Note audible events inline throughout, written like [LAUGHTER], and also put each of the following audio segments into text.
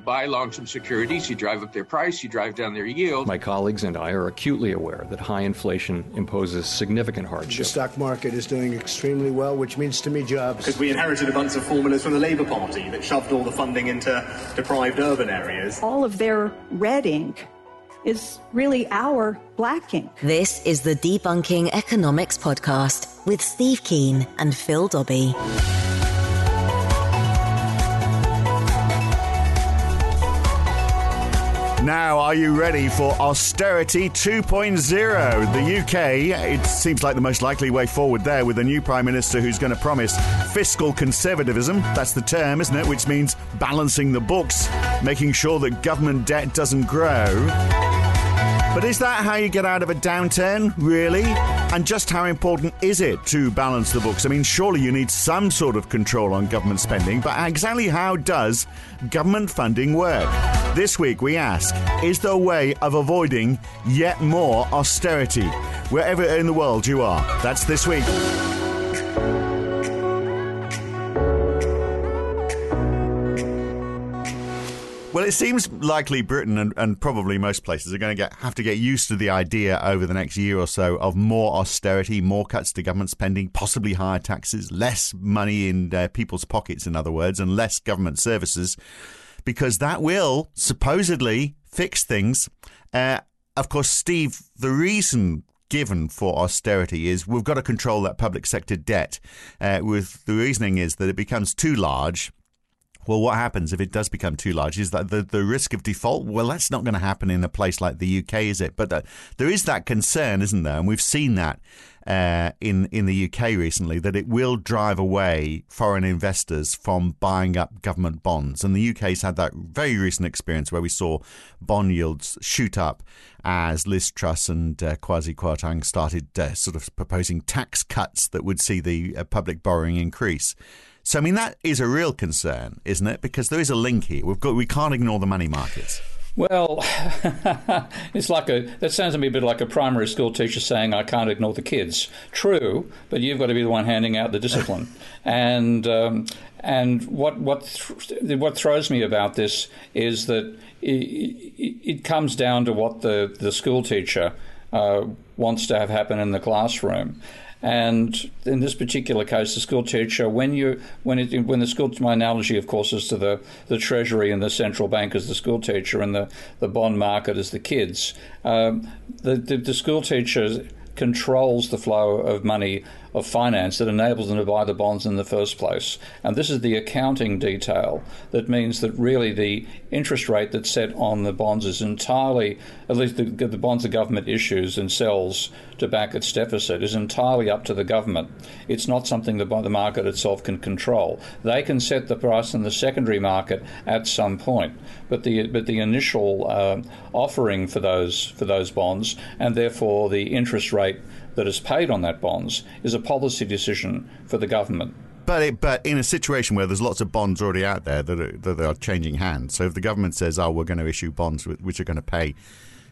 You buy long-term securities, you drive up their price, you drive down their yield. My colleagues and I are acutely aware that high inflation imposes significant hardship. The stock market is doing extremely well, which means to me jobs. Because we inherited a bunch of formulas from the Labour Party that shoved all the funding into deprived urban areas. all of their red ink is really our black ink. This is the Debunking Economics Podcast with Steve Keen and Phil Dobbie. Now, are you ready for austerity 2.0? The UK, it seems like the most likely way forward there with a new Prime Minister who's going to promise fiscal conservatism. That's the term, isn't it? Which means balancing the books, making sure that government debt doesn't grow. But is that how you get out of a downturn, really? And just how important is it to balance the books? I mean, surely you need some sort of control on government spending, but exactly how does government funding work? This week we ask Is there a way of avoiding yet more austerity? Wherever in the world you are. That's this week. It seems likely Britain and, and probably most places are going to get have to get used to the idea over the next year or so of more austerity, more cuts to government spending, possibly higher taxes, less money in uh, people's pockets, in other words, and less government services, because that will supposedly fix things. Uh, of course, Steve, the reason given for austerity is we've got to control that public sector debt. Uh, with the reasoning is that it becomes too large. Well, what happens if it does become too large? Is that the, the risk of default? Well, that's not going to happen in a place like the UK, is it? But uh, there is that concern, isn't there? And we've seen that uh, in in the UK recently that it will drive away foreign investors from buying up government bonds. And the UK's had that very recent experience where we saw bond yields shoot up as Liz Truss and uh, Kwasi Kwarteng started uh, sort of proposing tax cuts that would see the uh, public borrowing increase. So I mean that is a real concern, isn't it? Because there is a link here. We've got we can't ignore the money markets. Well, [LAUGHS] it's like a that sounds to me a bit like a primary school teacher saying I can't ignore the kids. True, but you've got to be the one handing out the discipline. [LAUGHS] and um, and what what th- what throws me about this is that it, it comes down to what the the school teacher uh, wants to have happen in the classroom. And in this particular case, the school teacher, when you when it when the school, my analogy, of course, is to the, the treasury and the central bank as the school teacher, and the, the bond market as the kids. Um, the, the the school teacher controls the flow of money of finance that enables them to buy the bonds in the first place. And this is the accounting detail that means that really the interest rate that's set on the bonds is entirely, at least the, the bonds the government issues and sells to back its deficit, is entirely up to the government. It's not something that the market itself can control. They can set the price in the secondary market at some point, but the but the initial uh, offering for those for those bonds and therefore the interest rate that is paid on that bonds is a policy decision for the government. But it, but in a situation where there's lots of bonds already out there that are, that are changing hands, so if the government says, "Oh, we're going to issue bonds which are going to pay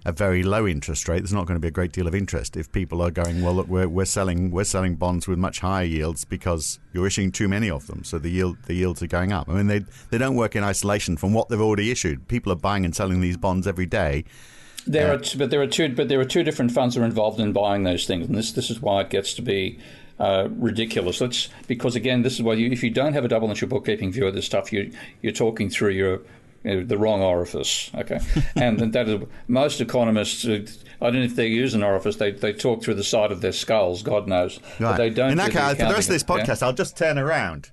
a very low interest rate," there's not going to be a great deal of interest. If people are going, "Well, look, we're, we're selling we're selling bonds with much higher yields because you're issuing too many of them, so the yield the yields are going up." I mean, they they don't work in isolation from what they've already issued. People are buying and selling these bonds every day. There are, but there are two, but there are two different funds that are involved in buying those things, and this this is why it gets to be uh, ridiculous. Let's because again, this is why you, if you don't have a double entry bookkeeping view of this stuff, you you're talking through your you know, the wrong orifice. Okay, [LAUGHS] and that is most economists. Uh, I don't know if they use an orifice. They they talk through the side of their skulls. God knows, Right. but they don't. In that case, for the rest of this accounting, yeah? podcast, I'll just turn around.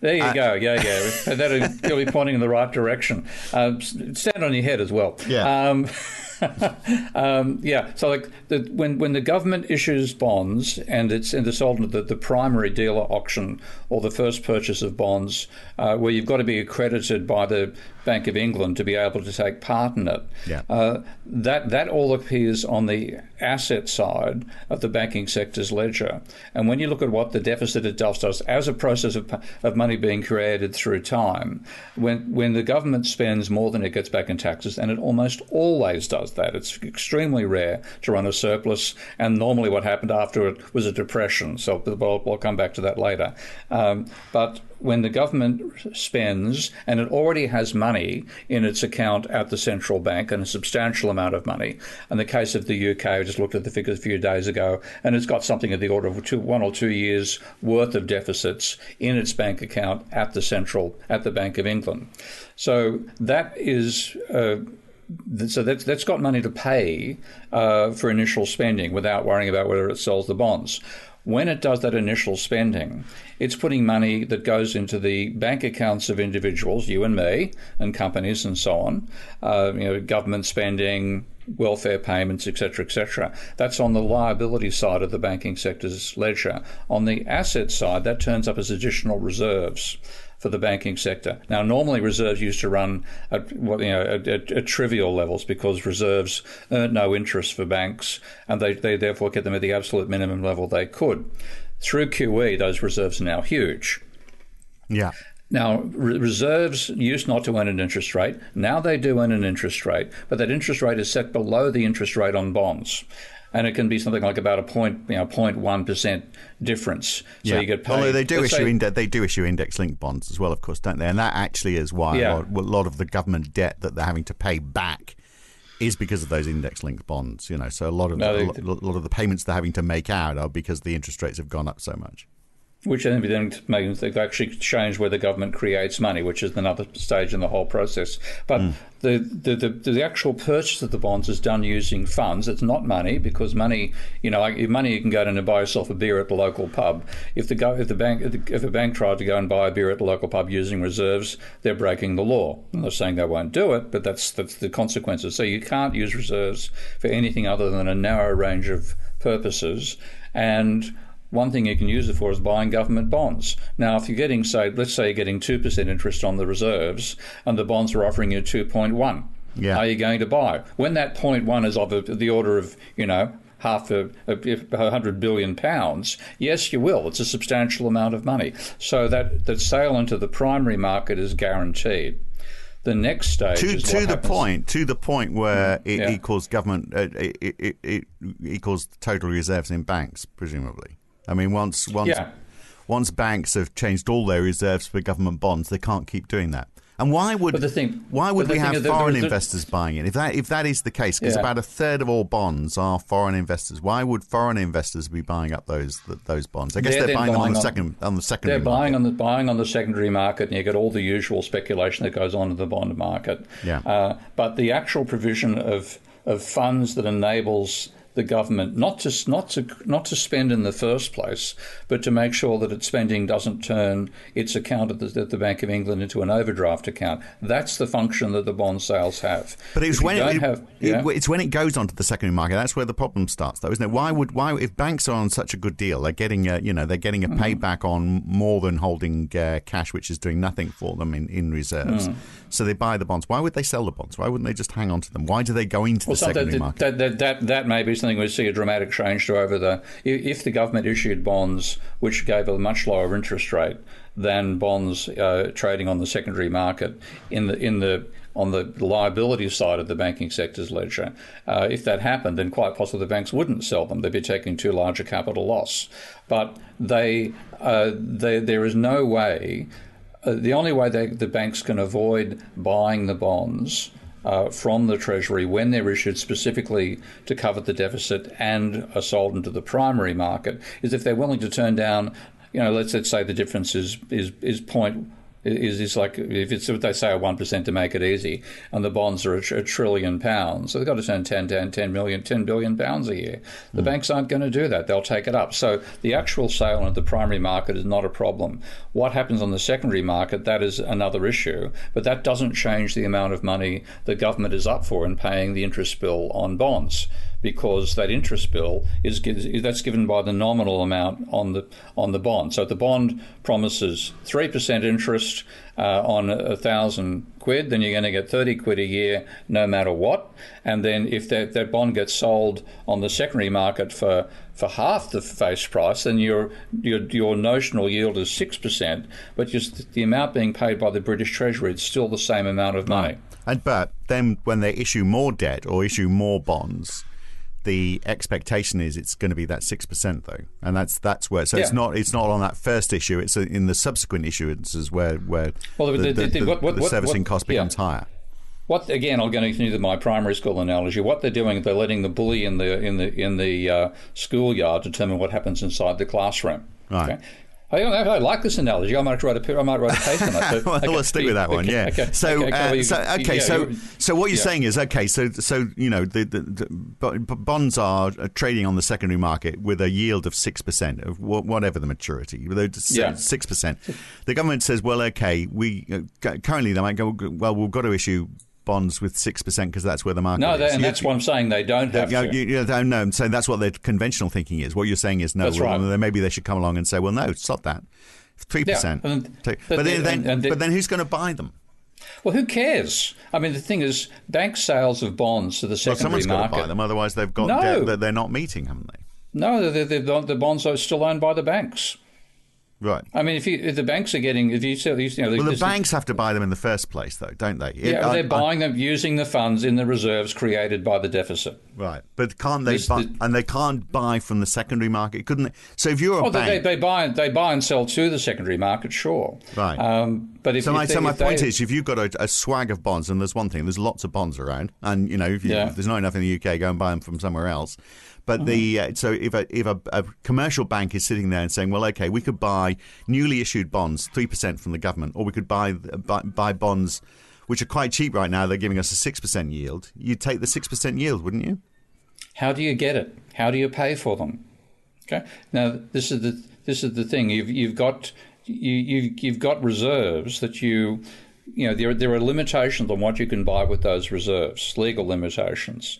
There you Uh, go. Yeah, yeah. That'll, you'll be pointing in the right direction. Um, stand on your head as well. Yeah. Um, [LAUGHS] [LAUGHS] um, yeah, so like the, when when the government issues bonds and it's in the sold the, the primary dealer auction or the first purchase of bonds, uh, where you've got to be accredited by the Bank of England to be able to take part in it. Yeah. Uh, that that all appears on the asset side of the banking sector's ledger. And when you look at what the deficit it does, does as a process of, of money being created through time, when when the government spends more than it gets back in taxes, and it almost always does that. It's extremely rare to run a surplus, and normally what happened after it was a depression. So we'll, we'll come back to that later. Um, but when the government spends, and it already has money in its account at the central bank, and a substantial amount of money. In the case of the UK, I just looked at the figures a few days ago, and it's got something of the order of two, one or two years' worth of deficits in its bank account at the central, at the Bank of England. So that is. Uh, so that's that's got money to pay uh, for initial spending without worrying about whether it sells the bonds when it does that initial spending, it's putting money that goes into the bank accounts of individuals, you and me, and companies and so on, uh, you know, government spending, welfare payments, etc., etc. That's on the liability side of the banking sector's ledger. On the asset side, that turns up as additional reserves for the banking sector. Now, normally reserves used to run at you know at, at, at, trivial levels because reserves earn no interest for banks, and they, they therefore get them at the absolute minimum level they could. Through QE, those reserves are now huge. Yeah. Now, re- reserves used not to earn an interest rate. Now they do earn an interest rate, but that interest rate is set below the interest rate on bonds and it can be something like about a point, you know, 0.1 percent difference. So yeah. you get paid. Although they do issue say, inde- they do issue index linked bonds as well, of course, don't they? And that actually is why yeah. a, lot, a lot of the government debt that they're having to pay back is because of those index linked bonds. You know, so a lot of no, they, a lot of the payments they're having to make out are because the interest rates have gone up so much which then means they've actually changed where the government creates money, which is another stage in the whole process. But mm. the, the, the, the, actual purchase of the bonds is done using funds. It's not money because money, you know, like money you can go and buy yourself a beer at the local pub. If the go, if the bank if a bank tried to go and buy a beer at the local pub using reserves, they're breaking the law. I'm not saying they won't do it, but that's that's the consequences. So you can't use reserves for anything other than a narrow range of purposes and one thing you can use it for is buying government bonds. Now, if you're getting, say, let's say you're getting 2% interest on the reserves and the bonds are offering you 2.1, yeah. are you going to buy? When that 0.1 is of the order of, you know, half a, a, hundred billion pounds, yes, you will. It's a substantial amount of money. So that, that sale into the primary market is guaranteed. The next stage to, to the happens. point to the point where it yeah. equals government uh, it, it, it, equals total reserves in banks, presumably. I mean, once once yeah. once banks have changed all their reserves for government bonds, they can't keep doing that. And why would thing, why would we have foreign the, investors buying it? If that if that is the case, because yeah. about a third of all bonds are foreign investors. Why would foreign investors be buying up those those bonds? I guess they're, they're buying, buying, on the second on the secondary. They're buying market. on the buying on the secondary market, and you get all the usual speculation that goes on in the bond market. Yeah. Uh, but the actual provision of of funds that enables the government not to not to not to spend in the first place, but to make sure that its spending doesn't turn its account at the, at the Bank of England into an overdraft account. That's the function that the bond sales have. But it's when it, have, yeah? it, it's when it goes onto the secondary market that's where the problem starts, though, isn't it? Why would why if banks are on such a good deal, they're getting a you know they're getting a mm. payback on more than holding uh, cash, which is doing nothing for them in in reserves. Mm. So they buy the bonds. Why would they sell the bonds? Why wouldn't they just hang on to them? Why do they go into well, the secondary that, market? That, that, that, that may be something we see a dramatic change to over the if the government issued bonds which gave a much lower interest rate than bonds uh, trading on the secondary market in the in the on the liability side of the banking sector's ledger. Uh, if that happened, then quite possibly the banks wouldn't sell them. They'd be taking too large a capital loss. But they, uh, they there is no way the only way they, the banks can avoid buying the bonds uh, from the Treasury when they're issued specifically to cover the deficit and are sold into the primary market is if they're willing to turn down, you know, let's, let's say the difference is is is point is is like if it's what they say a one percent to make it easy, and the bonds are a, tr- a, trillion pounds, so they've got to turn 10, 10, 10 million, 10 billion pounds a year. The mm. banks aren't going to do that; they'll take it up. So the actual sale at the primary market is not a problem. What happens on the secondary market that is another issue, but that doesn't change the amount of money the government is up for in paying the interest bill on bonds because that interest bill is that's given by the nominal amount on the on the bond. So the bond promises three percent interest uh, on a thousand quid, then you're going to get thirty quid a year no matter what. And then if that, that bond gets sold on the secondary market for for half the face price, then your your, your notional yield is six percent, but just the amount being paid by the British Treasury is still the same amount of money. And but then when they issue more debt or issue more bonds, the expectation is it's going to be that six percent though, and that's that's where. So yeah. it's not it's not on that first issue. It's in the subsequent issuances where where well, the, the, the, what, what, the servicing what, cost becomes yeah. higher. What again? I'm going to continue my primary school analogy. What they're doing, they're letting the bully in the in the in the uh, schoolyard determine what happens inside the classroom. Right. Okay? I, I, like this analogy. I might write a I might write a paper on it. [LAUGHS] well, okay. let's stick with that one. Okay, yeah. Okay, so, okay, uh, so okay, yeah, so so what you're yeah. saying is okay. So so you know the, the, the bonds are trading on the secondary market with a yield of six percent of whatever the maturity, six percent. The government says, well, okay, we uh, currently they might go, well, we've got to issue bonds with six percent because that's where the market. No, is. and that's what I'm saying. They don't have you, to. You, you don't know. So that's what their conventional thinking is. What you're saying is no. That's well, right. Maybe they should come along and say, well, no, stop that. Three yeah, percent. But, but then, then, and, but then who's going to buy them? Well, who cares? I mean, the thing is, bank sales of bonds to the secondary well, someone's market. got to buy them, otherwise they've got no. debt that they're not meeting, haven't they? No, the bonds are still owned by the banks. Right. I mean, if, you, if the banks are getting, if you, sell, you know, well, the banks have to buy them in the first place, though, don't they? Yeah, they're buying I, them using the funds in the reserves created by the deficit. Right, but can't they? This, buy, the, and they can't buy from the secondary market, couldn't they? So if you're a oh, bank, they, they, buy, they buy and sell to the secondary market, sure. Right. Um, but if, so my, if they, so my point is, if you've got a, a, swag of bonds, and there's one thing, there's lots of bonds around, and you know, if, you, yeah. if there's not enough in the UK, go and buy them from somewhere else. But mm-hmm. the uh, so if a if a, a, commercial bank is sitting there and saying, well, okay, we could buy newly issued bonds three percent from the government, or we could buy, buy buy bonds which are quite cheap right now. They're giving us a six percent yield. You'd take the six percent yield, wouldn't you? How do you get it? How do you pay for them? Okay. Now this is the this is the thing. You've you've got you you've, you've got reserves that you you know there there are limitations on what you can buy with those reserves, legal limitations.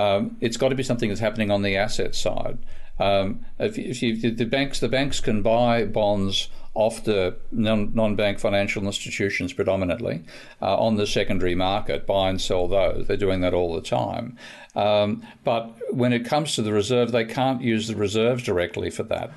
Um, it's got to be something that's happening on the asset side. Um, if, if you, the banks, the banks can buy bonds off the non, bank financial institutions predominantly uh, on the secondary market, buy and sell those. They're doing that all the time. Um, but when it comes to the reserve, they can't use the reserves directly for that.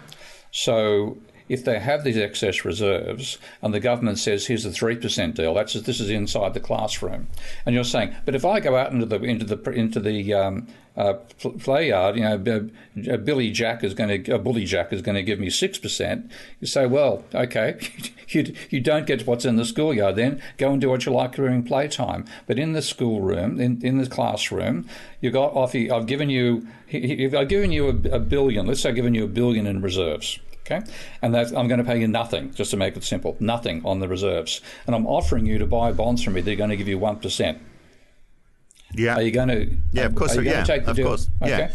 So if they have these excess reserves and the government says here's a three percent deal, that's this is inside the classroom, and you're saying, but if I go out into the into the into the um, uh, play yard, you know, Billy Jack is going to a bully Jack is going to give me six percent. You say, well, okay, [LAUGHS] you you don't get what's in the schoolyard. Then go and do what you like during playtime. But in the schoolroom, in, in the classroom, you got off. I've given you, I've given you a, a billion. Let's say I've given you a billion in reserves. Okay, and that I'm going to pay you nothing, just to make it simple, nothing on the reserves, and I'm offering you to buy bonds from me. They're going to give you one percent. Yeah. Are you going to? Yeah, of course. Are you yeah, take the of deal? course. Okay.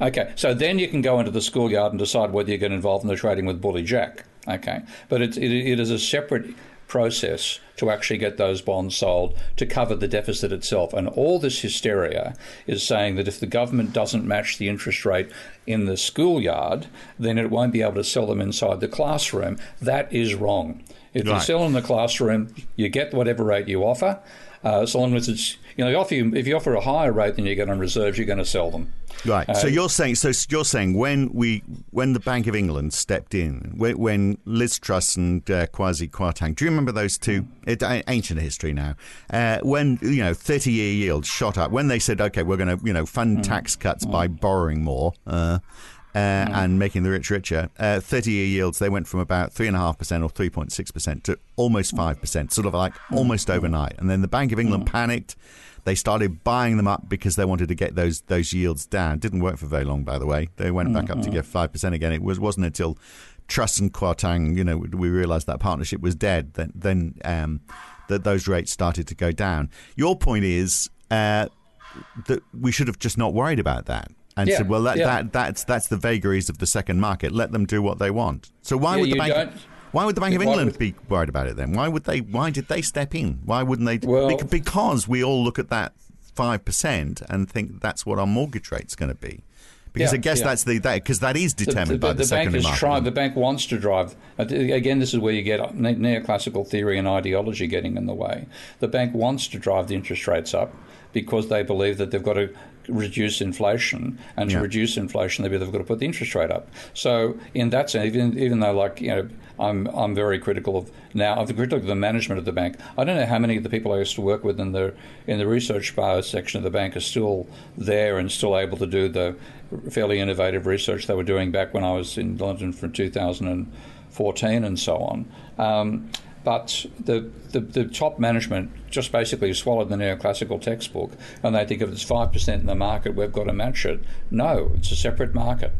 Yeah. Okay. So then you can go into the schoolyard and decide whether you get involved in the trading with Bully Jack. Okay. But it, it, it is a separate process to actually get those bonds sold to cover the deficit itself. And all this hysteria is saying that if the government doesn't match the interest rate in the schoolyard, then it won't be able to sell them inside the classroom. That is wrong. If right. you sell in the classroom, you get whatever rate you offer. Uh, so long as it's you know, if you if you offer a higher rate than you get on reserves, you're going to sell them. Right. Uh, so you're saying so you're saying when we when the Bank of England stepped in, when, when Liz Truss and uh, Kwasi Kwarteng, do you remember those two? It, ancient history now. Uh, when you know, thirty year yields shot up. When they said, okay, we're going to you know fund mm. tax cuts mm. by borrowing more. Uh, uh, mm. and making the rich richer. Uh, 30 year yields, they went from about 3.5% or 3.6% to almost 5%, sort of like mm. almost overnight. And then the Bank of England mm. panicked. They started buying them up because they wanted to get those those yields down. Didn't work for very long, by the way. They went back up to get 5% again. It was, wasn't until Truss and Kwarteng, you know, we realised that partnership was dead. Then, then um, that those rates started to go down. Your point is uh, that we should have just not worried about that and Yeah, said, well, that, yeah. that that's that's the vagaries of the second market. Let them do what they want. So why Yeah, would the bank? Why would the Bank of England would- be worried about it then? Why would they? Why did they step in? Why wouldn't they? Well- because we all look at that five percent and think that's what our mortgage rate's going to be. Because Yeah, I guess yeah. that's the that because that is determined by the, bank secondary is market. try, the bank wants to drive. uh, Again, this is where you get neoclassical theory and ideology getting in the way. The bank wants to drive the interest rates up because they believe that they've got to reduce inflation, and to Yeah. reduce inflation, they've got to put the interest rate up. So, in that sense, even even though, like you know, I'm I'm very critical of now. I'm critical of the management of the bank. I don't know how many of the people I used to work with in the in the research bar section of the bank are still there and still able to do the fairly innovative research they were doing back when I was in London from 2014 and so on. Um, but the, the, the top management just basically swallowed the neoclassical textbook and they think if it's 5% in the market, we've got to match it. No, it's a separate market.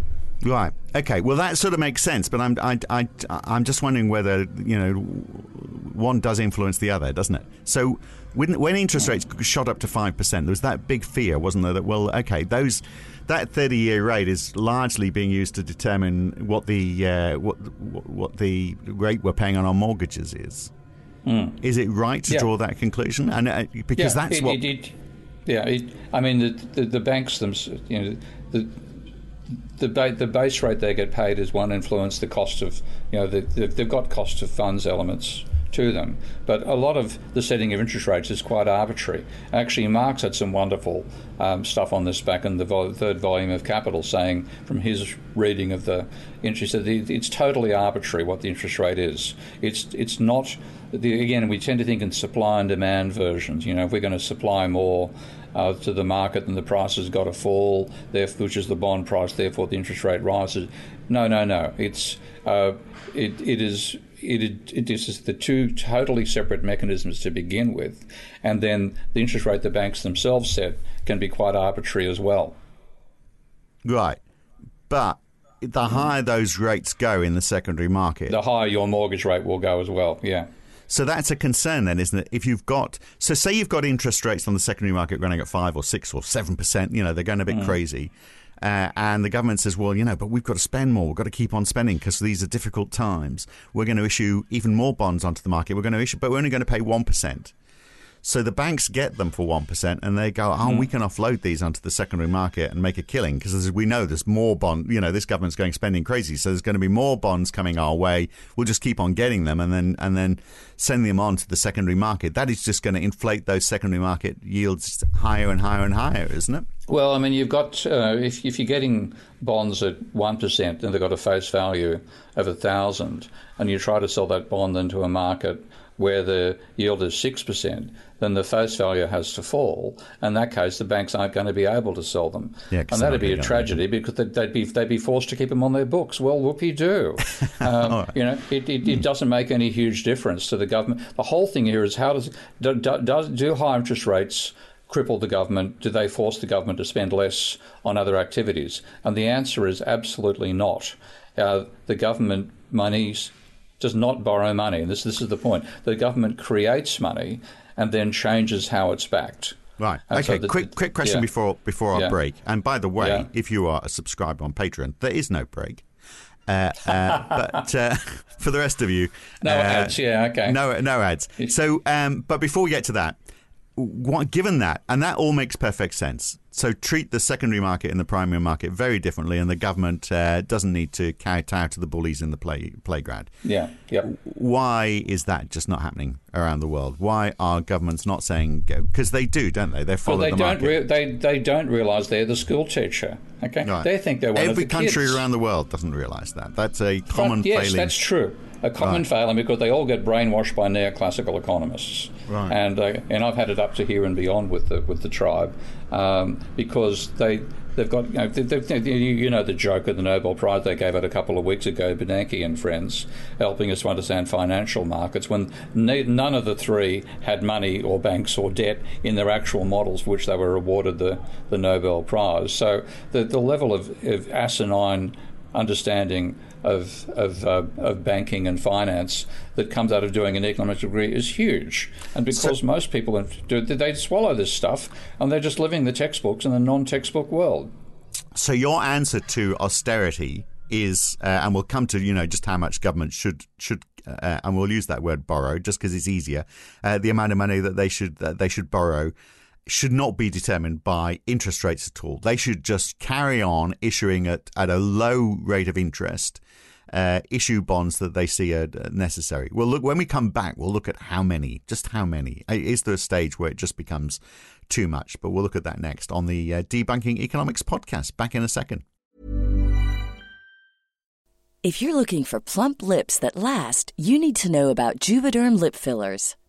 Right. Okay. Well, that sort of makes sense, but I'm I, I I'm just wondering whether you know one does influence the other, doesn't it? So when when interest rates shot up to five percent, there was that big fear, wasn't there? That well, okay, those that thirty year rate is largely being used to determine what the uh, what what the rate we're paying on our mortgages is. Is it right to Yeah. draw that conclusion? And uh, because yeah, that's it, what It, it, yeah, it, I mean, the, the, the banks themselves, you know, the the, ba- the base rate they get paid is one influence. The cost of, you know, the, the, they've got cost of funds elements to them. But a lot of the setting of interest rates is quite arbitrary. Actually, Marx had some wonderful um, stuff on this back in the vol- third volume of Capital, saying from his reading of the interest that it's totally arbitrary what the interest rate is. It's it's not. The, again, we tend to think in supply and demand versions. You know, if we're going to supply more uh, to the market, then the price has got to fall, therefore, which is the bond price. Therefore, the interest rate rises. No, no, no. It's uh, it, it is it, it is the two totally separate mechanisms to begin with, and then the interest rate the banks themselves set can be quite arbitrary as well. right, but the higher those rates go in the secondary market, The higher your mortgage rate will go as well. Yeah. So that's a concern then, isn't it? If you've got, so say you've got interest rates on the secondary market running at five or six or seven percent, you know, they're going a bit crazy. Uh, and the government says, well, you know, but we've got to spend more. We've got to keep on spending because these are difficult times. We're going to issue even more bonds onto the market. We're going to issue, but we're only going to pay 1%. So the banks get them for 1% and they go, oh, we can offload these onto the secondary market and make a killing because as we know there's more bond, you know, this government's going spending crazy. So there's going to be more bonds coming our way. We'll just keep on getting them and then, and then send them on to the secondary market. That is just going to inflate those secondary market yields higher and higher and higher, isn't it? Well, I mean, you've got uh, if if you're getting bonds at one percent and they've got a face value of a thousand, and you try to sell that bond into a market where the yield is six percent, then the face value has to fall. In that case, the banks aren't going to be able to sell them, Yeah, and that'd be a tragedy because they'd, they'd be they'd be forced to keep them on their books. Well, whoopie do. [LAUGHS] Um, You know, it, it, it doesn't make any huge difference to the government. The whole thing here is how does do, do, does do high interest rates cripple the government? Do they force the government to spend less on other activities? And the answer is absolutely not. Uh, the government monies does not borrow money. And this this is the point. The government creates money and then changes how it's backed. Right. And so Okay. the- quick, quick question yeah. before before our Yeah. break. And by the way, Yeah. if you are a subscriber on Patreon, there is no break. Uh, uh, [LAUGHS] but uh, [LAUGHS] for the rest of you, No uh, ads, yeah, okay. no no ads. So, um, but before we get to that, given that, and that all makes perfect sense. So treat the secondary market and the primary market very differently, and the government uh, doesn't need to kowtow to the bullies in the play playground. Yeah, yep. Why is that just not happening around the world? Why are governments not saying because they do, don't they? They follow Well, they the don't. market. Re- they they don't realise they're the school teacher. Okay, Right. they think they're one Every of the country kids. around the world doesn't realise that. That's a But common yes, failing. that's true. A common Right. failing because they all get brainwashed by neoclassical economists, Right. and uh, and I've had it up to here and beyond with the with the tribe um, because they they've got you know, they, they, you you know the joke of the Nobel Prize they gave out a couple of weeks ago, Bernanke and friends, helping us to understand financial markets when ne- none of the three had money or banks or debt in their actual models for which they were awarded the, the Nobel Prize. So the the level of, of asinine understanding of of, uh, of banking and finance that comes out of doing an economics degree is huge. And because so, most people do, they swallow this stuff and they're just living the textbooks in the non-textbook world. So your answer to austerity is, uh, and we'll come to you know just how much government should should, uh, and we'll use that word borrow just because it's easier. Uh, the amount of money that they should that they should borrow should not be determined by interest rates at all. They should just carry on issuing at, at a low rate of interest, uh, issue bonds that they see are necessary. Well, look, when we come back, we'll look at how many, just how many. Is there a stage where it just becomes too much? But we'll look at that next on the uh, Debunking Economics podcast. Back in a second. If you're looking for plump lips that last, you need to know about Juvederm lip fillers.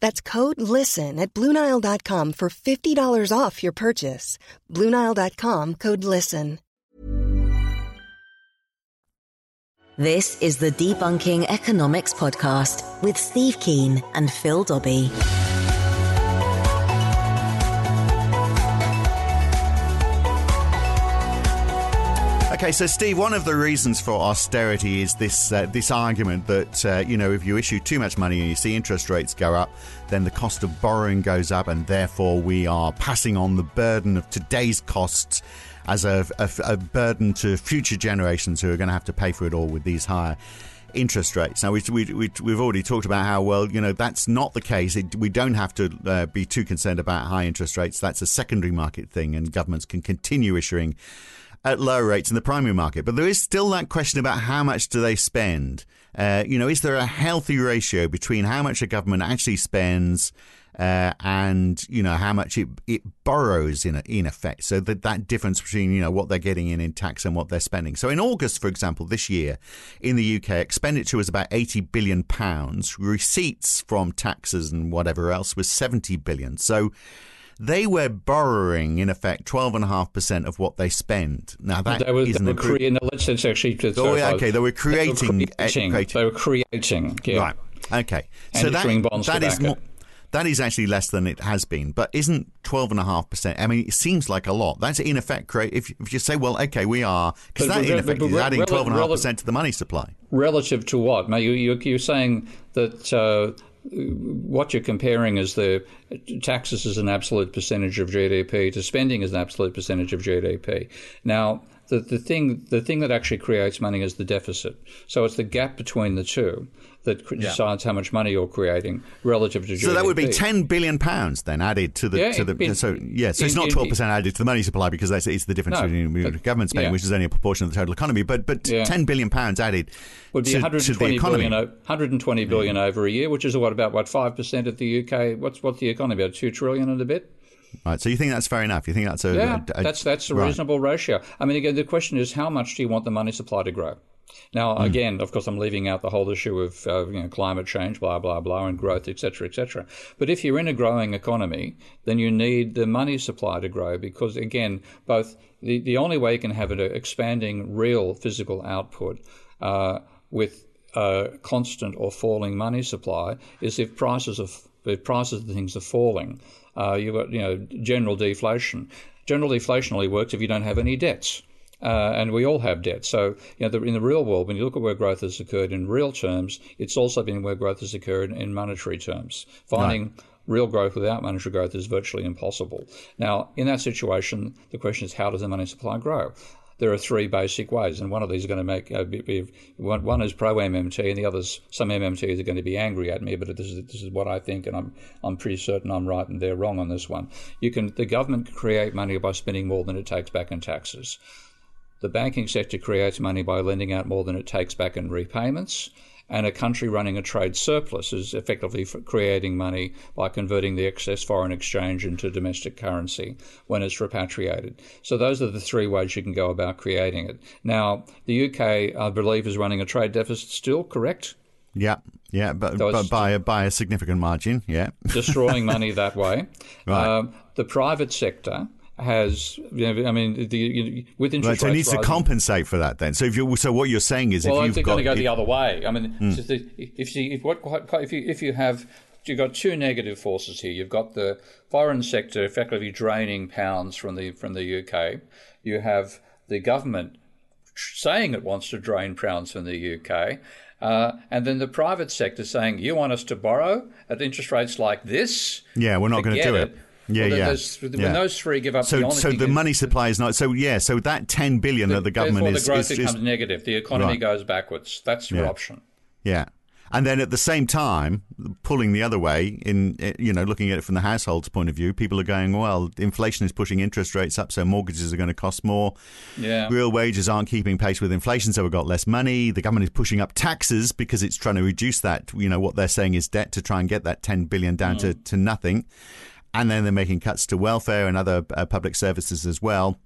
That's code LISTEN at Bluenile.com for $50 off your purchase. Bluenile.com code LISTEN. This is the Debunking Economics Podcast with Steve Keen and Phil Dobbie. Okay, so Steve, one of the reasons for austerity is this uh, this argument that uh, you know if you issue too much money and you see interest rates go up, then the cost of borrowing goes up, and therefore we are passing on the burden of today's costs as a, a, a burden to future generations who are going to have to pay for it all with these higher interest rates. Now, we, we, we, have already talked about how, well, you know, that's not the case. It, we don't have to uh, be too concerned about high interest rates. That's a secondary market thing, and governments can continue issuing at lower rates in the primary market. But there is still that question about how much do they spend? Uh, you know, is there a healthy ratio between how much a government actually spends uh, and you know how much it, it borrows in in effect? So that that difference between you know what they're getting in in tax and what they're spending. So in August, for example, this year in the UK, expenditure was about eighty billion pounds. Receipts from taxes and whatever else was seventy billion. So they were borrowing, in effect, 12.5% of what they spend. Now, that they were, isn't they were no, let's, let's actually. Oh, yeah, okay, they were creating. They were creating. creating. They were creating yeah. Right, okay. So that, that is more. That is actually less than it has been, but isn't twelve and a half percent? I mean, it seems like a lot. That's in effect create. If, if you say, well, okay, we are because that in effect is adding twelve and a half percent to the money supply. Relative to what? Now you, you you're saying that uh, what you're comparing is the taxes as an absolute percentage of GDP to spending as an absolute percentage of GDP. Now, the, the thing the thing that actually creates money is the deficit. So it's the gap between the two that decides how much money you're creating relative to GDP. So that would be 10 billion pounds then added to the yeah, to the so yeah so it's not 12 percent added to the money supply because that's it's the difference no, between government spending yeah. which is only a proportion of the total economy but but 10 billion pounds added would be to, 120 to billion, 120 billion mm. over a year which is what about what 5 percent of the UK what's what's the economy about 2 trillion and a bit Right. So you think that's fair enough? You think that's a yeah? A, a, that's that's a right. reasonable ratio. I mean, again, the question is how much do you want the money supply to grow? Now, mm. again, of course, I'm leaving out the whole issue of uh, you know, climate change, blah, blah, blah, and growth, etc., etc. But if you're in a growing economy, then you need the money supply to grow because, again, both the, the only way you can have an expanding real physical output uh, with a constant or falling money supply is if prices of if prices of things are falling. Uh, you've got you know general deflation. General deflation only works if you don't have any debts. Uh, and we all have debt. So, you know, the, in the real world, when you look at where growth has occurred in real terms, it's also been where growth has occurred in monetary terms. Finding right. real growth without monetary growth is virtually impossible. Now, in that situation, the question is how does the money supply grow? There are three basic ways, and one of these is going to make uh, one, one is pro MMT, and the others some MMTs are going to be angry at me, but this is this is what I think, and I'm I'm pretty certain I'm right and they're wrong on this one. You can the government can create money by spending more than it takes back in taxes. The banking sector creates money by lending out more than it takes back in repayments and a country running a trade surplus is effectively creating money by converting the excess foreign exchange into domestic currency when it's repatriated. So those are the three ways you can go about creating it. Now, the UK, I believe, is running a trade deficit still, correct? Yeah, yeah, but, so but by a, by a significant margin, yeah. destroying [LAUGHS] money that way. right. Um, the private sector has, you know, I mean, the, you know, with interest right, so it needs rising, to compensate for that then. So if you, so what you're saying is, well, if you've got, to go if, the other way. I mean, mm. the, if you if what if you if you have you've got two negative forces here. You've got the foreign sector effectively draining pounds from the from the UK. You have the government saying it wants to drain pounds from the UK. Uh, and then the private sector saying, you want us to borrow at interest rates like this? Yeah, we're not going to do it. it. Yeah, well, yeah. Those, when yeah. those three give up, so the so the is, money supply is not. So yeah, so that ten billion the, that the government is, is, the growth is, becomes is, negative. The economy right. goes backwards. That's your yeah. option. Yeah. And then at the same time, pulling the other way, in you know, looking at it from the household's point of view, people are going, well, inflation is pushing interest rates up, so mortgages are going to cost more. Yeah. Real wages aren't keeping pace with inflation, so we've got less money. The government is pushing up taxes because it's trying to reduce that. You know, what they're saying is debt to try and get that ten billion down mm. to, to nothing. And then they're making cuts to welfare and other uh, public services as well,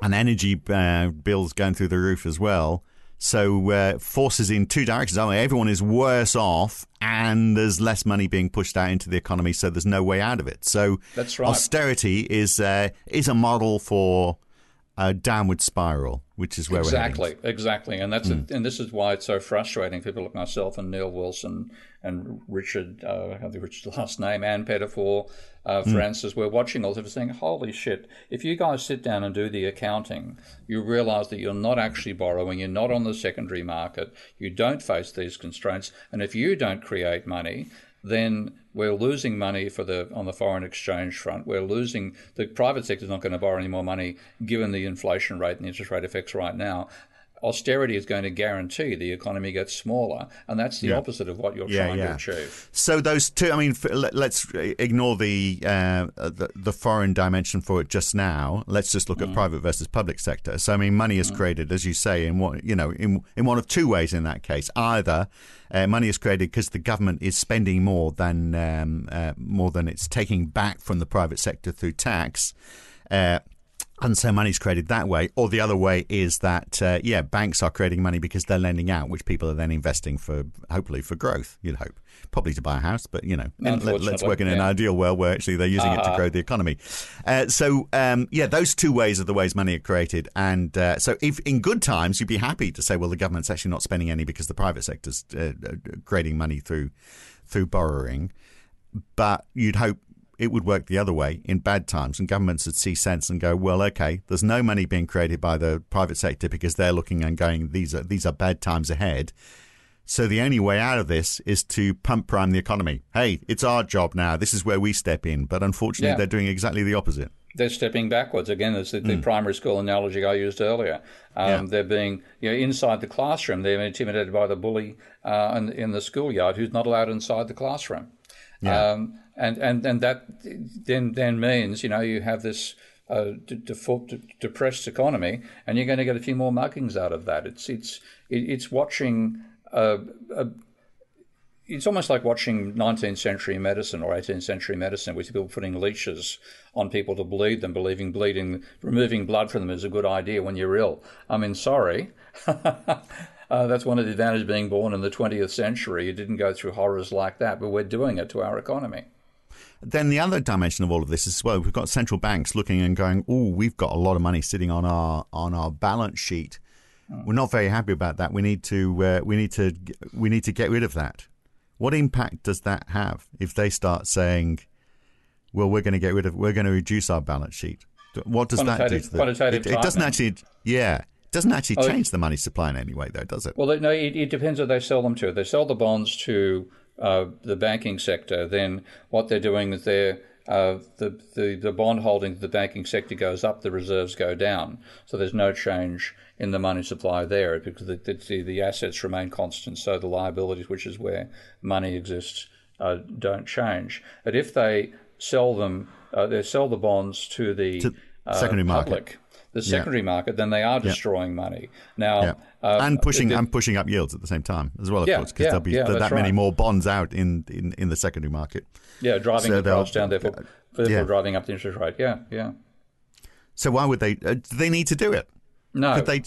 and energy uh, bills going through the roof as well. So uh, forces in two directions, aren't they? Everyone is worse off, and there's less money being pushed out into the economy, so there's no way out of it. So that's right. Austerity is uh, is a model for a downward spiral, which is where exactly, exactly, and that's mm. a, and this is why it's so frustrating. People like myself and Neil Wilson and Richard, uh, I have Richard's last name, Ann Pettifor, uh, mm. Francis, we're watching all of this saying, holy shit, if you guys sit down and do the accounting, you realize that you're not actually borrowing, you're not on the secondary market, you don't face these constraints, and if you don't create money, then we're losing money for the on the foreign exchange front. We're losing the private sector is not going to borrow any more money given the inflation rate and the interest rate effects right now austerity is going to guarantee the economy gets smaller, and that's the yeah. opposite of what you're yeah, trying yeah. to achieve. So those two, I mean, let's ignore the, uh, the, the foreign dimension for it just now. Let's just look mm. at private versus public sector. So I mean, money is mm. created, as you say, in what you know, in in one of two ways. In that case, either uh, money is created because the government is spending more than um, uh, more than it's taking back from the private sector through tax. Uh, and so money's created that way. Or the other way is that, uh, yeah, banks are creating money because they're lending out, which people are then investing for, hopefully, for growth, you'd hope. Probably to buy a house, but, you know, let, us work in yeah. an ideal world where actually they're using uh, it to grow the economy. Uh, so, um, yeah, those two ways are the ways money are created. And uh, so if in good times, you'd be happy to say, well, the government's actually not spending any because the private sector's uh, uh, creating money through through borrowing. But you'd hope it would work the other way in bad times, and governments would see sense and go, well, okay, there's no money being created by the private sector because they're looking and going, these are these are bad times ahead. So the only way out of this is to pump prime the economy. Hey, it's our job now. This is where we step in. But unfortunately, yeah. they're doing exactly the opposite. They're stepping backwards again. It's the, the mm. primary school analogy I used earlier. Um, yeah. They're being, you know, inside the classroom. They're intimidated by the bully uh, in, in the schoolyard who's not allowed inside the classroom. Yeah. Um, and and and that then then means you know you have this uh, default depressed economy, and you're going to get a few more muggings out of that. It's it's it's watching. A, a, it's almost like watching 19th century medicine or 18th century medicine, with people putting leeches on people to bleed them, believing bleeding, removing blood from them is a good idea when you're ill. I mean, sorry. [LAUGHS] Uh, that's one of the advantages of being born in the 20th century. You didn't go through horrors like that, but we're doing it to our economy. Then the other dimension of all of this is well, we've got central banks looking and going, "Oh, we've got a lot of money sitting on our on our balance sheet. we're not very happy about that. We need to uh, we need to we need to get rid of that. What impact does that have if they start saying, "Well, we're going to get rid of, we're going to reduce our balance sheet"? What does that do to the? Quantitative It, it doesn't actually, yeah, it doesn't actually Oh, change the money supply in any way, though, does it? Well, no, it, it depends who they sell them to. They sell the bonds to uh, the banking sector, then what they're doing is they're uh, the, the the bond holding of the banking sector goes up, the reserves go down. So there's no change in the money supply there because the, the, the assets remain constant. So the liabilities, which is where money exists, uh, don't change. But if they sell them, uh, they sell the bonds to the To uh, secondary market. public, the Yeah. secondary market, then they are destroying money. Now, Yeah. uh, and pushing the- and pushing up yields at the same time as well, of Yeah, course, because yeah, there'll be yeah, that, that's many right. more bonds out in, in, in the secondary market. Yeah, driving So the price down, therefore, therefore yeah. driving up the interest rate. Yeah, yeah. So why would they? Uh, do they need to do it? No. Could they?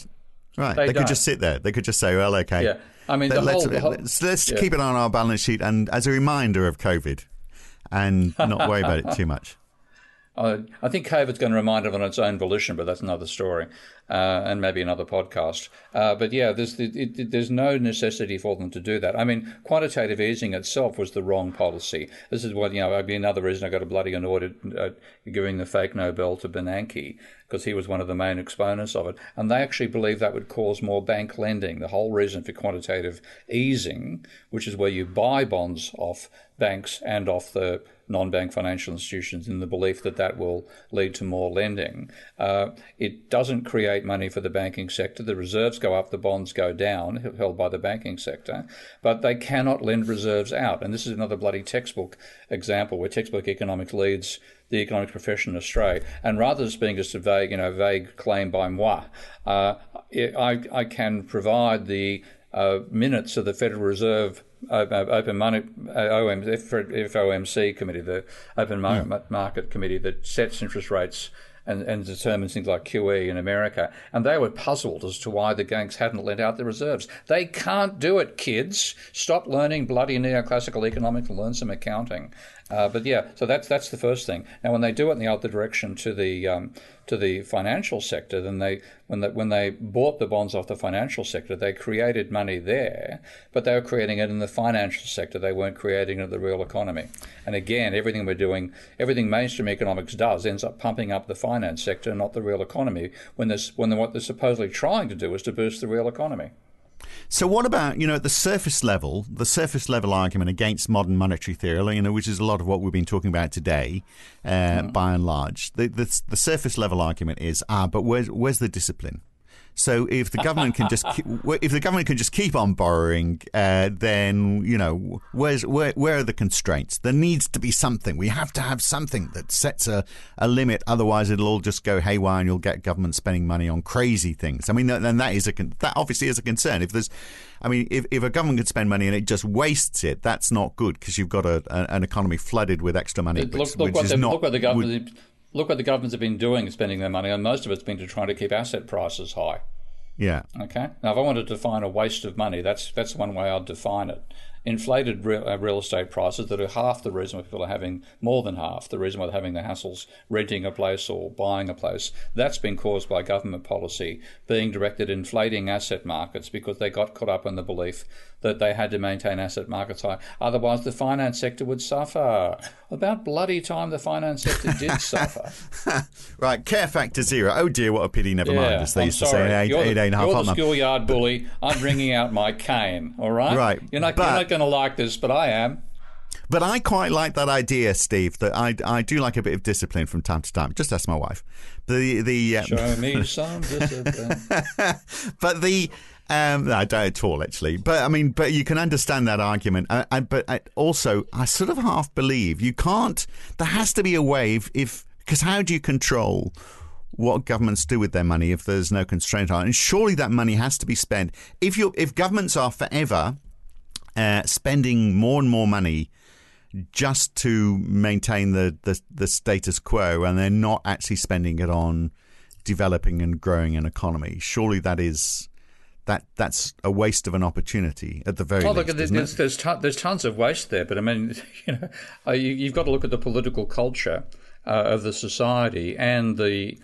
Right. They They, could just sit there. They could just say, "Well, okay." Yeah. I mean, the let's, whole- the whole- let's, let's yeah. keep it on our balance sheet and as a reminder of COVID, and not worry about it too much. I think COVID's going to remind it on its own volition, but that's another story, uh, and maybe another podcast. Uh, but yeah, there's it, there's no necessity for them to do that. I mean, quantitative easing itself was the wrong policy. This is what you know. I'd be another reason I got a bloody annoyed at giving the fake Nobel to Bernanke because he was one of the main exponents of it, and they actually believe that would cause more bank lending. The whole reason for quantitative easing, which is where you buy bonds off banks and off the non-bank financial institutions in the belief that that will lead to more lending. Uh, it doesn't create money for the banking sector. The reserves go up, the bonds go down, held by the banking sector, but they cannot lend reserves out. And this is another bloody textbook example where textbook economics leads the economics profession astray. And rather than being just a vague, you know, vague claim by moi, uh, I, I can provide the uh, minutes of the Federal Reserve Open Money uh, OM, FOMC committee, the Open Mar- Market Committee that sets interest rates and, and determines things like QE in America. And they were puzzled as to why the banks hadn't lent out their reserves. They can't do it, kids. Stop learning bloody neoclassical economics and learn some accounting. Uh, but yeah, so that's that's the first thing. Now, when they do it in the other direction to the um, to the financial sector, then they when they, when they bought the bonds off the financial sector, they created money there, but they were creating it in the financial sector. They weren't creating it in the real economy. And again, everything we're doing, everything mainstream economics does, ends up pumping up the finance sector, not the real economy. When this when what they're supposedly trying to do is to boost the real economy. So what about you know at the surface level, the surface level argument against modern monetary theory, you know, which is a lot of what we've been talking about today, uh, by and large. The, the the surface level argument is ah, but where's where's the discipline? So if the government can just keep, [LAUGHS] if the government can just keep on borrowing, uh, then you know where's where where are the constraints? There needs to be something. We have to have something that sets a, a limit. Otherwise, it'll all just go haywire, and you'll get government spending money on crazy things. I mean, then that is a that obviously is a concern. If there's, I mean, if, if a government could spend money and it just wastes it, that's not good because you've got a, a, an economy flooded with extra money. Look, which, look which what the, not look what the would- government look what the governments have been doing, spending their money, and most of it's been to try to keep asset prices high. yeah. Okay. Now, if I wanted to define a waste of money, that's that's one way I'd define it. Inflated real, uh, real estate prices that are half the reason why people are having more than half the reason why they're having the hassles renting a place or buying a place. That's been caused by government policy being directed inflating asset markets because they got caught up in the belief that they had to maintain asset markets high. Otherwise, the finance sector would suffer. About bloody time the finance sector did [LAUGHS] suffer. [LAUGHS] Right, care factor zero. Oh dear, what a pity. Never Yeah, mind. As they I'm used to say, eight, you're eight, the, eight and a half you're the schoolyard bully. I'm bringing out my cane. All right. [LAUGHS] Right, You're not. but- you're not going to like this, but I am. But I quite like that idea, Steve. That I, I do like a bit of discipline from time to time. Just ask my wife. The the um, Show me [LAUGHS] some discipline. [LAUGHS] but the um, no, I don't at all actually. But I mean, but you can understand that argument. I, I, but I, also, I sort of half believe you can't. There has to be a way if if because how do you control? What governments do with their money if there's no constraint on it? And surely that money has to be spent. If you if governments are forever uh, spending more and more money just to maintain the, the, the status quo and they're not actually spending it on developing and growing an economy. Surely that is that that's a waste of an opportunity at the very Oh, least. look, there's there's, there's, ton, there's tons of waste there, but I mean, [LAUGHS] you know, uh, you, you've got to look at the political culture uh, of the society and the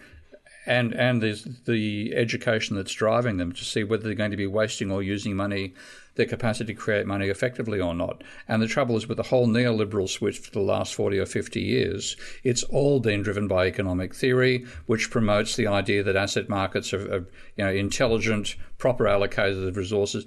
and and there's the education that's driving them to see whether they're going to be wasting or using money their capacity to create money effectively or not. And the trouble is with the whole neoliberal switch for the last 40 or 50 years, it's all been driven by economic theory, which promotes the idea that asset markets are, are you know, intelligent, proper allocators of resources.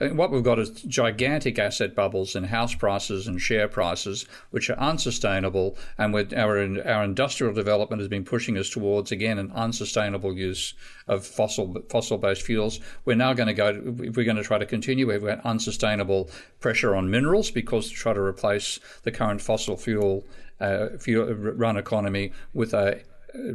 And what we've got is gigantic asset bubbles in house prices and share prices, which are unsustainable. And our, our industrial development has been pushing us towards, again, an unsustainable use of fossil fossil based fuels. We're now going to go, if we're going to try to continue, we've got unsustainable pressure on minerals because to try to replace the current fossil fuel, uh, fuel run economy with a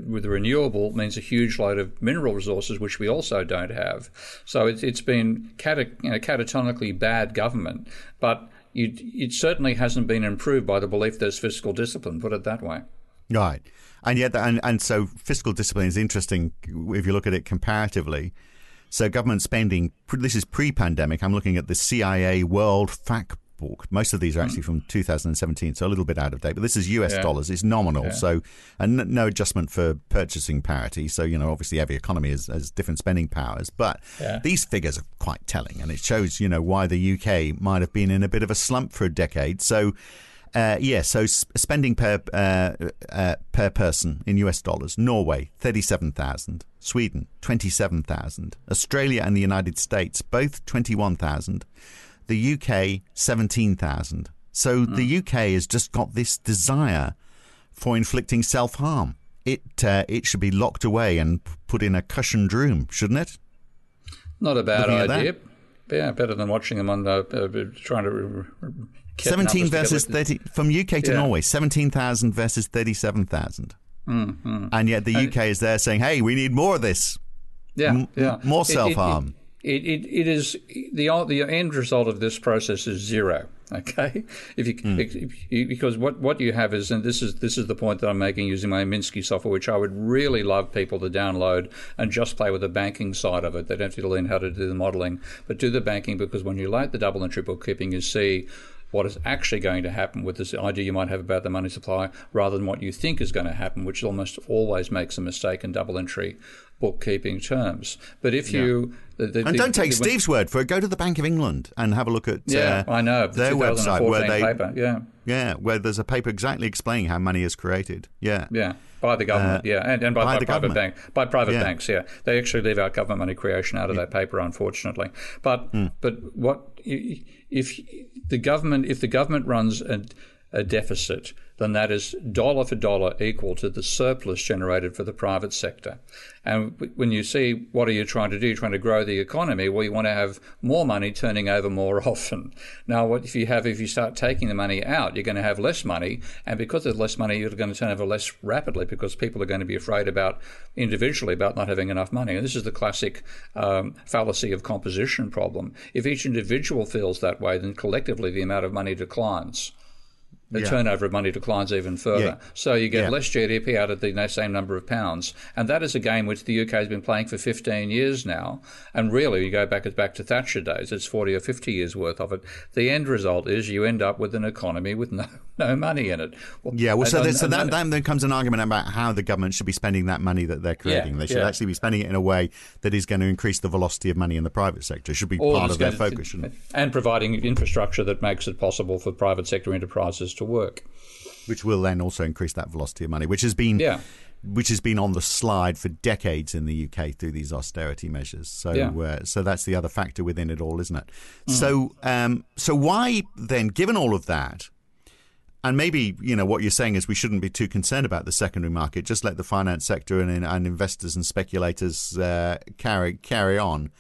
with a renewable means a huge load of mineral resources, which we also don't have. So it's, it's been cata, you know, catatonically bad government, but it certainly hasn't been improved by the belief there's fiscal discipline, put it that way. Right. And yet, and, and so fiscal discipline is interesting if you look at it comparatively. So government spending, this is pre-pandemic. I'm looking at the CIA World Fact Book. Most of these are hmm. actually from 2017, so a little bit out of date. But this is US yeah. dollars. It's nominal, yeah. so and no adjustment for purchasing parity. So you know, obviously, every economy has, has different spending powers. But yeah. these figures are quite telling, and it shows you know why the UK might have been in a bit of a slump for a decade. So uh, yeah, so spending per uh, uh, per person in US dollars: Norway thirty-seven thousand, Sweden twenty-seven thousand, Australia and the United States both twenty-one thousand, the UK seventeen thousand. So mm. the UK has just got this desire for inflicting self-harm. It uh, it should be locked away and put in a cushioned room, shouldn't it? Not a bad idea. Yeah, better than watching them on the, uh, trying to 17 versus 30 from UK to yeah. Norway, 17,000 versus 37,000. Mm-hmm. And yet the UK is there saying, "Hey, we need more of this." Yeah, M- yeah. More self-harm. It, it, it, it is the the end result of this process is zero. [LAUGHS] Okay, if you, mm. if you, because what, what you have is, and this is this is the point that I'm making using my Minsky software, which I would really love people to download and just play with the banking side of it. They don't have to learn how to do the modelling, but do the banking because when you like the double and triple keeping, you see what is actually going to happen with this idea you might have about the money supply rather than what you think is going to happen, which almost always makes a mistake in double entry bookkeeping terms. But if yeah. you the, the, and don't take Steve's word for it, go to the Bank of England and have a look at yeah, uh, I know their website where they paper. yeah yeah where there's a paper exactly explaining how money is created. Yeah, yeah. By the government, uh, yeah, and, and by, by, by private bank, by private yeah. banks, yeah, they actually leave out government money creation out of yeah. that paper, unfortunately. But mm. but what if the government if the government runs a, a deficit then that is dollar for dollar equal to the surplus generated for the private sector. And when you see what are you trying to do? You're trying to grow the economy. Well, you want to have more money turning over more [LAUGHS] often. Now, what if you have if you start taking the money out, you're going to have less money, and because there's less money, you're going to turn over less rapidly because people are going to be afraid about individually about not having enough money. And this is the classic um, fallacy of composition problem. If each individual feels that way, then collectively the amount of money declines the yeah. turnover of money declines even further. Yeah. So you get yeah. less GDP out of the same number of pounds. And that is a game which the UK has been playing for 15 years now. And really, you go back back to Thatcher days, it's 40 or 50 years worth of it. The end result is you end up with an economy with no, [LAUGHS] no money in it. Well, yeah, well, so, so that, then comes an argument about how the government should be spending that money that they're creating. they should actually be spending it in a way that is going to increase the velocity of money in the private sector. It should be part of their focus. And providing infrastructure that makes it possible for private sector enterprises to work. Which will then also increase that velocity of money, which has been yeah. which has been on the slide for decades in the UK through these austerity measures. So yeah. uh, so that's the other factor within it all, isn't it? Mm. So um, so why then, given all of that, and maybe you know what you're saying is we shouldn't be too concerned about the secondary market. Just let the finance sector and, and investors and speculators uh, carry carry on.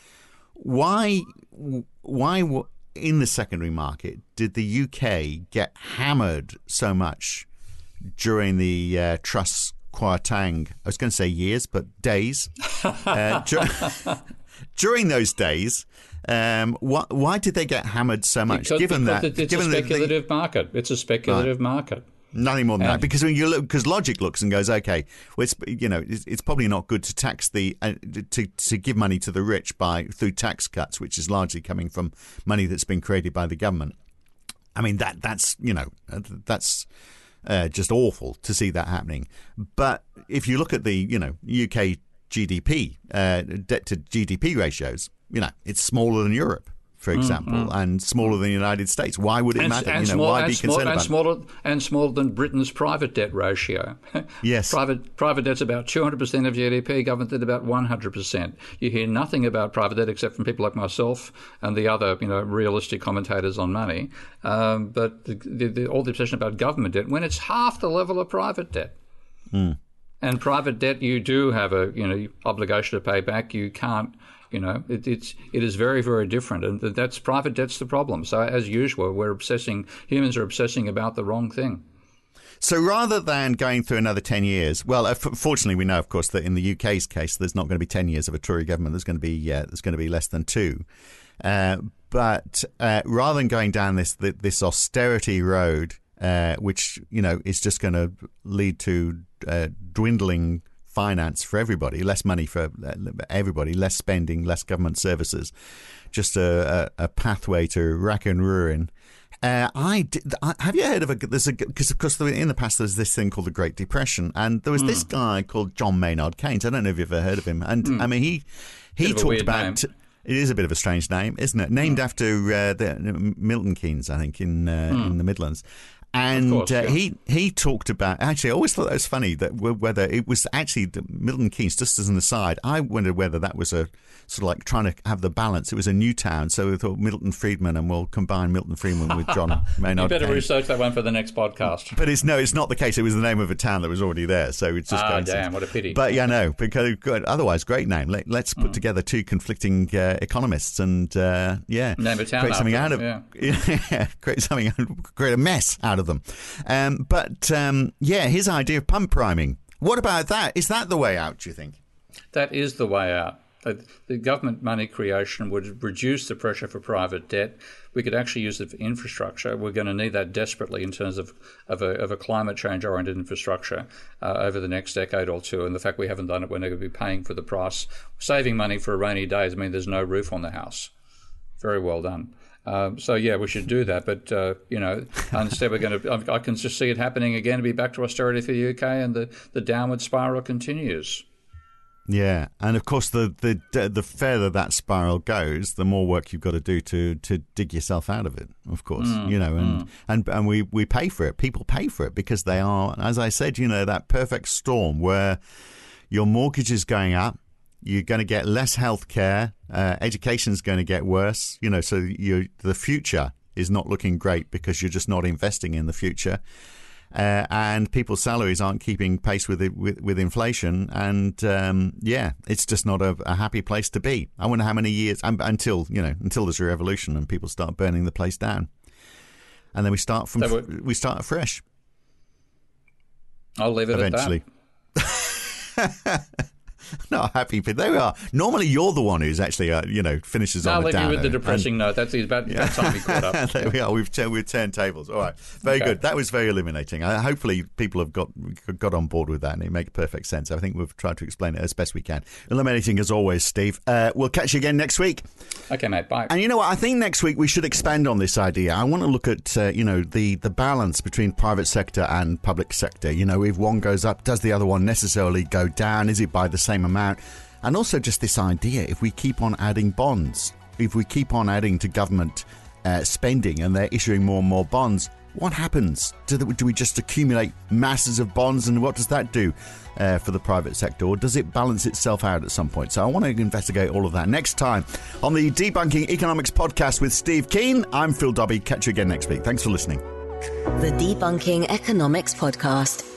Why why in the secondary market did the UK get hammered so much during the uh, Truss Kwarteng? I was going to say years, but days. [LAUGHS] uh, dur- [LAUGHS] during those days, um, wh- why did they get hammered so much? Because, given because that, it's given a speculative the, market. It's a speculative right. market. Nothing more than that, because when you look, because logic looks and goes, okay, well, it's you know, it's, it's probably not good to tax the uh, to to give money to the rich by through tax cuts, which is largely coming from money that's been created by the government. I mean that that's you know uh, that's uh, just awful to see that happening. But if you look at the you know UK GDP, uh, debt to GDP ratios, you know, it's smaller than Europe for Mm, example, mm. and smaller than the United States. Why would it and, matter? And you know, small, why be small, concerned and about smaller, and smaller than Britain's private debt ratio. [LAUGHS] Yes. private private debt's about 200% of GDP, government debt about 100%. You hear nothing about private debt except from people like myself and the other, you know, realistic commentators on money. Um, but the, the, the, all the obsession about government debt when it's half the level of private debt. Mm. And private debt, you do have a you know obligation to pay back. You can't, you know, it, it's it is very very different, and that's private debt's the problem. So as usual, we're obsessing. Humans are obsessing about the wrong thing. So rather than going through another 10 years, well, uh, fortunately, we know, of course, that in the UK's case, there's not going to be 10 years of a Tory government. There's going to be uh, there's going to be less than two. Uh, but uh, rather than going down this this austerity road, uh, which you know is just going to lead to uh, dwindling finance for everybody, less money for uh, everybody, less spending, less government services, just a, a, a pathway to rack and ruin. Uh, I, did, I, have you heard of a there's a because of course in the past there's this thing called the Great Depression and there was mm. this guy called John Maynard Keynes I don't know if you've ever heard of him and mm. I mean he he talked about name. it is a bit of a strange name isn't it named mm. after uh, the, Milton Keynes I think in uh, in the Midlands and course, uh, he he talked about actually I always thought that was funny that whether it was actually Milton Keynes just as an aside I wondered whether that was a sort of like trying to have the balance. It was a new town so we thought Milton Friedman and we'll combine Milton Friedman with John [LAUGHS] Maynard you better Keynes. research that one for the next podcast. But it's no it's not the case. It was the name of a town that was already there so it's just ah damn what a pity. But yeah no because good, otherwise great name. Let, us put mm. together two conflicting uh, economists and uh, yeah name a town create [LAUGHS] something out of yeah. yeah create something create a mess out of them. Um, but um, yeah his idea of pump priming. What about that? Is that the way out do you think? That is the way out the government money creation would reduce the pressure for private debt. We could actually use it for infrastructure. We're going to need that desperately in terms of, of, a, of a climate change oriented infrastructure uh, over the next decade or two. And the fact we haven't done it, we're going to be paying for the price. Saving money for a rainy days, I mean, there's no roof on the house. Very well done. Um, so yeah, we should do that. But uh, you know, instead we're going to. I can just see it happening again. To be back to austerity for the UK, and the, the downward spiral continues. Yeah, and of course, the the the further that spiral goes, the more work you've got to do to to dig yourself out of it. Of course, mm, you know, and, mm. and and we we pay for it. People pay for it because they are, as I said, you know, that perfect storm where your mortgage is going up, you're going to get less health care, uh, education's going to get worse. You know, so you the future is not looking great because you're just not investing in the future. Uh, and people's salaries aren't keeping pace with, it, with with inflation, and um, yeah, it's just not a, a, happy place to be. I wonder how many years um, until you know until there's a revolution and people start burning the place down, and then we start from so we start afresh. I'll leave it eventually. [LAUGHS] [LAUGHS] not happy, but there we are. Normally, you're the one who's actually, uh, you know, finishes no, on I'll a you with the depressing and, note. That's about, yeah. about time we caught up. [LAUGHS] there we are. We've turned, we've turned tables. All right, very Okay. good. That was very illuminating. Uh, hopefully, people have got got on board with that, and it makes perfect sense. I think we've tried to explain it as best we can. Illuminating as always, Steve. Uh, we'll catch you again next week. Okay, mate. Bye. And you know what? I think next week we should expand on this idea. I want to look at uh, you know the the balance between private sector and public sector. You know, if one goes up, does the other one necessarily go down? Is it by the same amount? And also just this idea: if we keep on adding bonds, if we keep on adding to government uh, spending, and they're issuing more and more bonds. What happens? Do, the, do we just accumulate masses of bonds, and what does that do uh, for the private sector, or does it balance itself out at some point? So I want to investigate all of that next time on the Debunking Economics podcast with Steve Keen. I'm Phil Dobbie. Catch you again next week. Thanks for listening. The Debunking Economics Podcast.